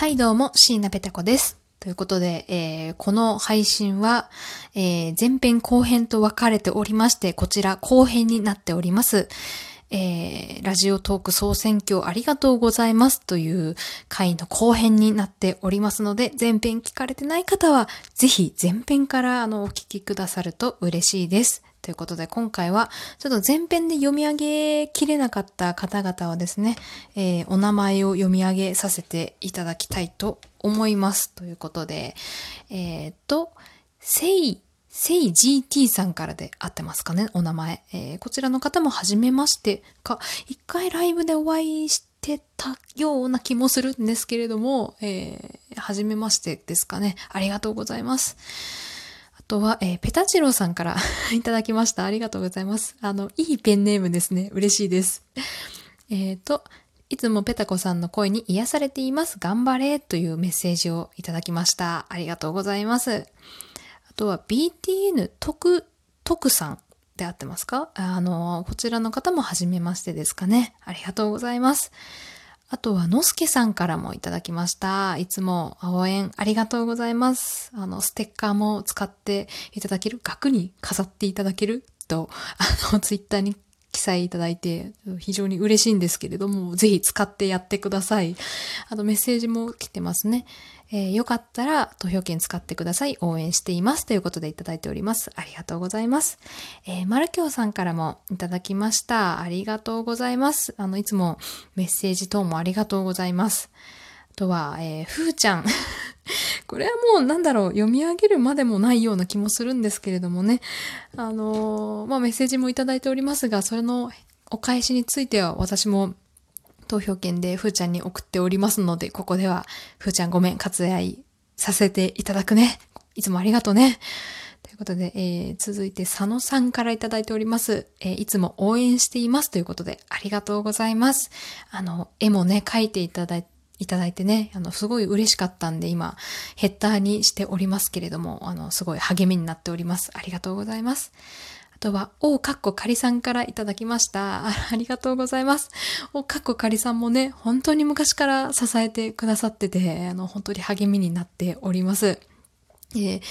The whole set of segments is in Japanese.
はいどうも、椎名ペタ子です。ということで、えー、この配信は、えー、前編後編と分かれておりまして、こちら後編になっております。えー、ラジオトーク総選挙ありがとうございますという回の後編になっておりますので、前編聞かれてない方は、ぜひ前編からあのお聞きくださると嬉しいです。ということで今回はちょっと前編で読み上げきれなかった方々はですね、えー、お名前を読み上げさせていただきたいと思います。ということで、えー、っと、せい、せい GT さんからで合ってますかね、お名前。えー、こちらの方も初めましてか、一回ライブでお会いしてたような気もするんですけれども、えー、初めましてですかね。ありがとうございます。あとは、えー、ペタチローさんから いただきました。ありがとうございます。あの、いいペンネームですね。嬉しいです。えっ、と、いつもペタコさんの声に癒されています。頑張れというメッセージをいただきました。ありがとうございます。あとは BTN 特、特さんで合ってますか？あの、こちらの方も初めましてですかね。ありがとうございます。あとは、のすけさんからもいただきました。いつも応援ありがとうございます。あの、ステッカーも使っていただける、額に飾っていただけると、あの、ツイッターに記載いただいて、非常に嬉しいんですけれども、ぜひ使ってやってください。あと、メッセージも来てますね。えーよかったら投票券使ってください。応援しています。ということでいただいております。ありがとうございます。えー、マルキョウさんからもいただきました。ありがとうございます。あの、いつもメッセージ等もありがとうございます。あとは、えー、ふーちゃん。これはもうなんだろう、読み上げるまでもないような気もするんですけれどもね。あのーまあ、メッセージもいただいておりますが、それのお返しについては私も投票券でふーちゃんに送っておりますので、ここでは、ふーちゃんごめん、割愛させていただくね。いつもありがとうね。ということで、えー続いて佐野さんからいただいております。えーいつも応援していますということで、ありがとうございます。あの、絵もね、描いていただいいただいてね、あの、すごい嬉しかったんで、今、ヘッダーにしておりますけれども、あの、すごい励みになっております。ありがとうございます。あとは、おうかっこかりさんからいただきました。ありがとうございます。おうかっこかりさんもね、本当に昔から支えてくださってて、あの、本当に励みになっております。えー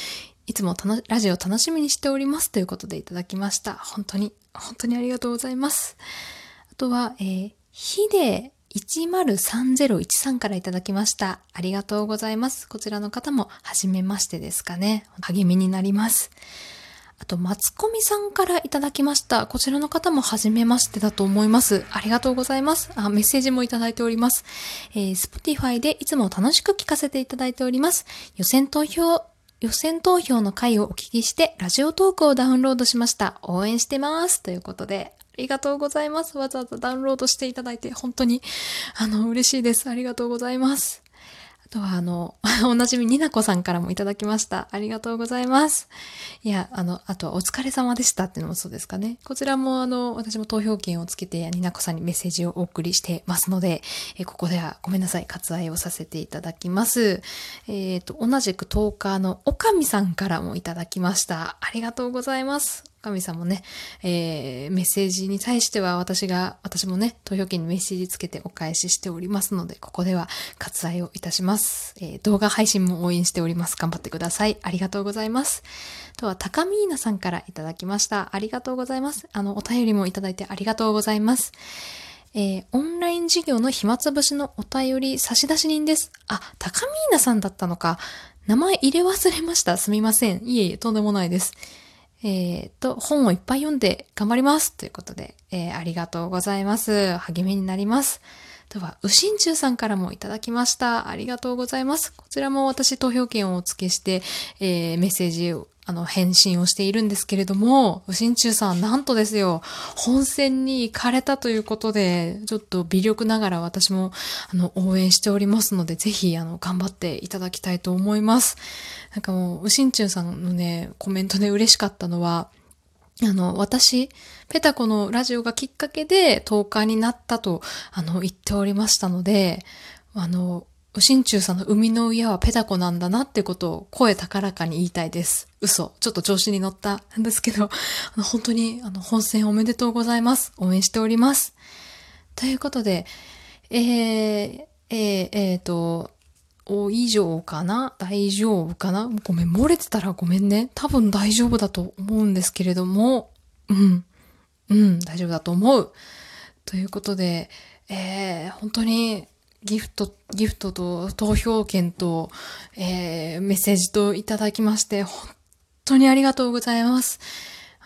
いつもラジオ楽しみにしておりますということでいただきました。本当に、本当にありがとうございます。あとは、えー、ひで103013からいただきました。ありがとうございます。こちらの方も、初めましてですかね。励みになります。あと、松コミさんからいただきました。こちらの方も初めましてだと思います。ありがとうございます。あ、メッセージもいただいております。えー、Spotify でいつも楽しく聞かせていただいております。予選投票、予選投票の回をお聞きして、ラジオトークをダウンロードしました。応援してます。ということで、ありがとうございます。わざわざダウンロードしていただいて、本当に、あの、嬉しいです。ありがとうございます。あとは、あの、おなじみになこさんからもいただきました。ありがとうございます。いや、あの、あとはお疲れ様でしたっていうのもそうですかね。こちらも、あの、私も投票権をつけて、になこさんにメッセージをお送りしてますので、えここではごめんなさい、割愛をさせていただきます。えっ、と、同じく10日のおかみさんからもいただきました。ありがとうございます。おかみさんもね、えーメッセージに対しては私が、私もね、投票権にメッセージつけてお返ししておりますので、ここでは割愛をいたします。えー動画配信も応援しております。頑張ってください。ありがとうございます。あとは、高ミーナさんからいただきました。ありがとうございます。あの、お便りもいただいてありがとうございます。えーオンライン授業の暇つぶしのお便り差出人です。あ、高ミーナさんだったのか。名前入れ忘れました。すみません。いえいえ、とんでもないです。えっ、と、本をいっぱい読んで頑張ります。ということで、えーありがとうございます。励みになります。あとは、うしんちゅうさんからもいただきました。ありがとうございます。こちらも私投票権をお付けして、えーメッセージを、あの、返信をしているんですけれども、うしんちゅうさん、なんとですよ、本戦に行かれたということで、ちょっと微力ながら私も、あの、応援しておりますので、ぜひ、あの、頑張っていただきたいと思います。なんかもう、うしんちゅうさんのね、コメントで嬉しかったのは、あの、私、ペタコのラジオがきっかけで10日になったと、あの、言っておりましたので、あの、うしんちゅうさんの生みの親はペタコなんだなってことを声高らかに言いたいです。嘘。ちょっと調子に乗ったんですけど、あの本当に、あの、本戦おめでとうございます。応援しております。ということで、えー、えー、えーと、お以上かな？大丈夫かな？ごめん、漏れてたらごめんね。多分大丈夫だと思うんですけれども、うん。うん、大丈夫だと思う。ということで、えー、本当にギフト、ギフトと投票券と、えー、メッセージといただきまして、本当にありがとうございます。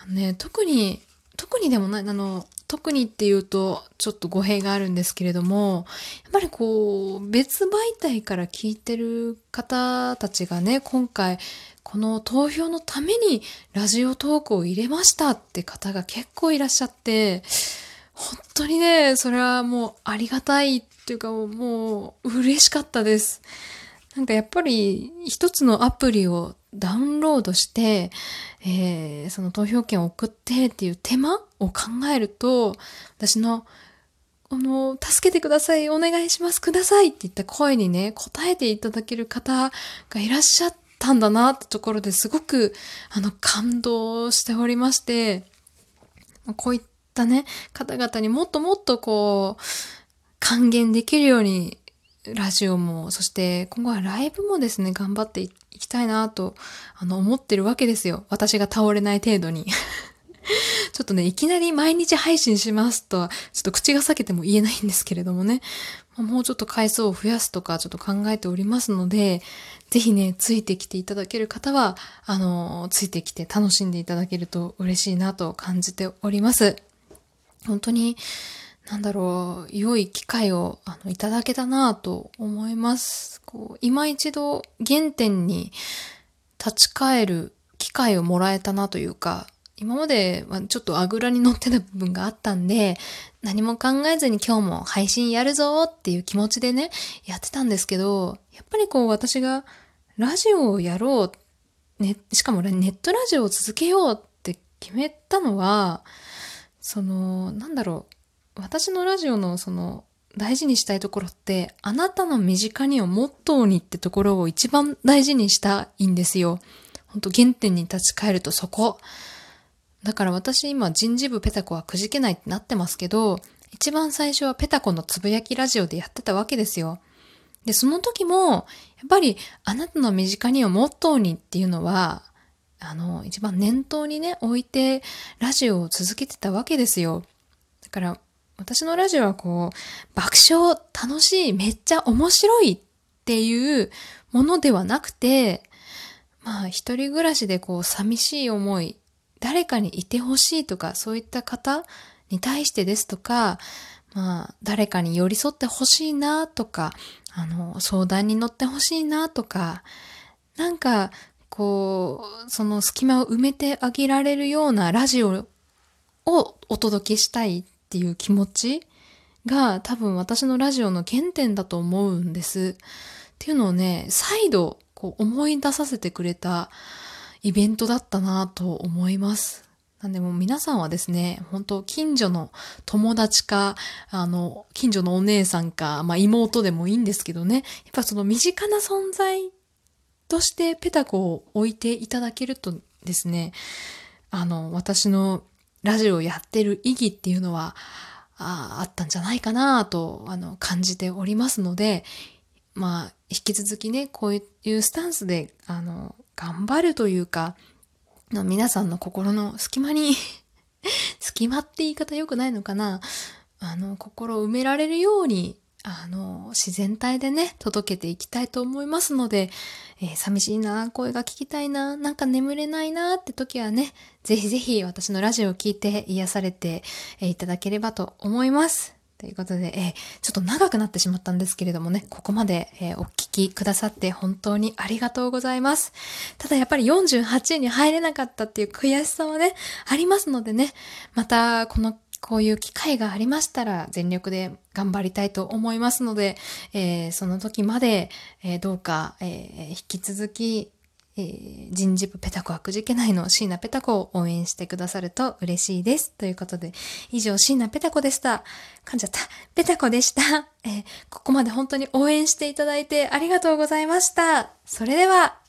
あのね、特に、特にでもない、あの、特にっていうとちょっと語弊があるんですけれども、やっぱりこう、別媒体から聞いてる方たちがね、今回、この投票のためにラジオトークを入れましたって方が結構いらっしゃって、本当にね、それはもうありがたいっていうかもう嬉しかったです。なんかやっぱり一つのアプリをダウンロードして、えー、その投票権を送ってっていう手間を考えると、私の、この、助けてください、お願いします、くださいって言った声にね、答えていただける方がいらっしゃったんだなってところですごく、あの、感動しておりまして、こういったね、方々にもっともっとこう、還元できるようにラジオも、そして今後はライブもですね、頑張っていきたいなと、あの、思ってるわけですよ。私が倒れない程度に。ちょっとね、いきなり毎日配信しますとは、ちょっと口が裂けても言えないんですけれどもね。もうちょっと回数を増やすとか、ちょっと考えておりますので、ぜひね、ついてきていただける方は、あの、ついてきて楽しんでいただけると嬉しいなと感じております。本当に、なんだろう、良い機会をあのいただけたなと思います。こう今一度原点に立ち返る機会をもらえたなというか、今まではちょっとあぐらに乗ってた部分があったんで、何も考えずに今日も配信やるぞっていう気持ちでね、やってたんですけど、やっぱりこう私がラジオをやろう、ね、しかもネットラジオを続けようって決めたのは、その、なんだろう、私のラジオのその大事にしたいところって、あなたの身近にをモットーにってところを一番大事にしたいんですよ。ほんと原点に立ち返るとそこ。だから私今人事部ペタコはくじけないってなってますけど、一番最初はペタコのつぶやきラジオでやってたわけですよ。で、その時も、やっぱりあなたの身近にをモットーにっていうのは、あの、一番念頭にね、置いてラジオを続けてたわけですよ。だから私のラジオはこう、爆笑、楽しい、めっちゃ面白いっていうものではなくて、まあ一人暮らしでこう寂しい思い、誰かにいてほしいとか、そういった方に対してですとか、まあ誰かに寄り添ってほしいなとか、あの、相談に乗ってほしいなとか、なんか、こう、その隙間を埋めてあげられるようなラジオをお届けしたいていう気持ちが多分私のラジオの原点だと思うんです。っていうのをね、再度こう思い出させてくれたイベントだったなと思います。なんでも皆さんはですね、本当近所の友達か、あの、近所のお姉さんか、まあ妹でもいいんですけどね、やっぱその身近な存在としてペタコを置いていただけるとですね、あの、私のラジオをやってる意義っていうのはああったんじゃないかなとあの感じておりますので、まあ、引き続きね、こういうスタンスで、あの、頑張るというか、皆さんの心の隙間に 隙間って言い方良くないのかな。あの、心を埋められるようにあの、自然体でね、届けていきたいと思いますので、えー、寂しいな、声が聞きたいな、なんか眠れないなって時はね、ぜひぜひ私のラジオを聞いて癒されて、いただければと思います。ということで、えー、ちょっと長くなってしまったんですけれどもね、ここまで、え、お聞きくださって本当にありがとうございます。ただやっぱり48位に入れなかったっていう悔しさはね、ありますのでね、またこのこういう機会がありましたら全力で頑張りたいと思いますので、えー、その時まで、えー、どうか、えー、引き続き、えー、人事部ペタコ悪事件内の椎名ペタコを応援してくださると嬉しいです。ということで、以上椎名ペタコでした。噛んじゃった。ペタコでした。えー、ここまで本当に応援していただいてありがとうございました。それでは、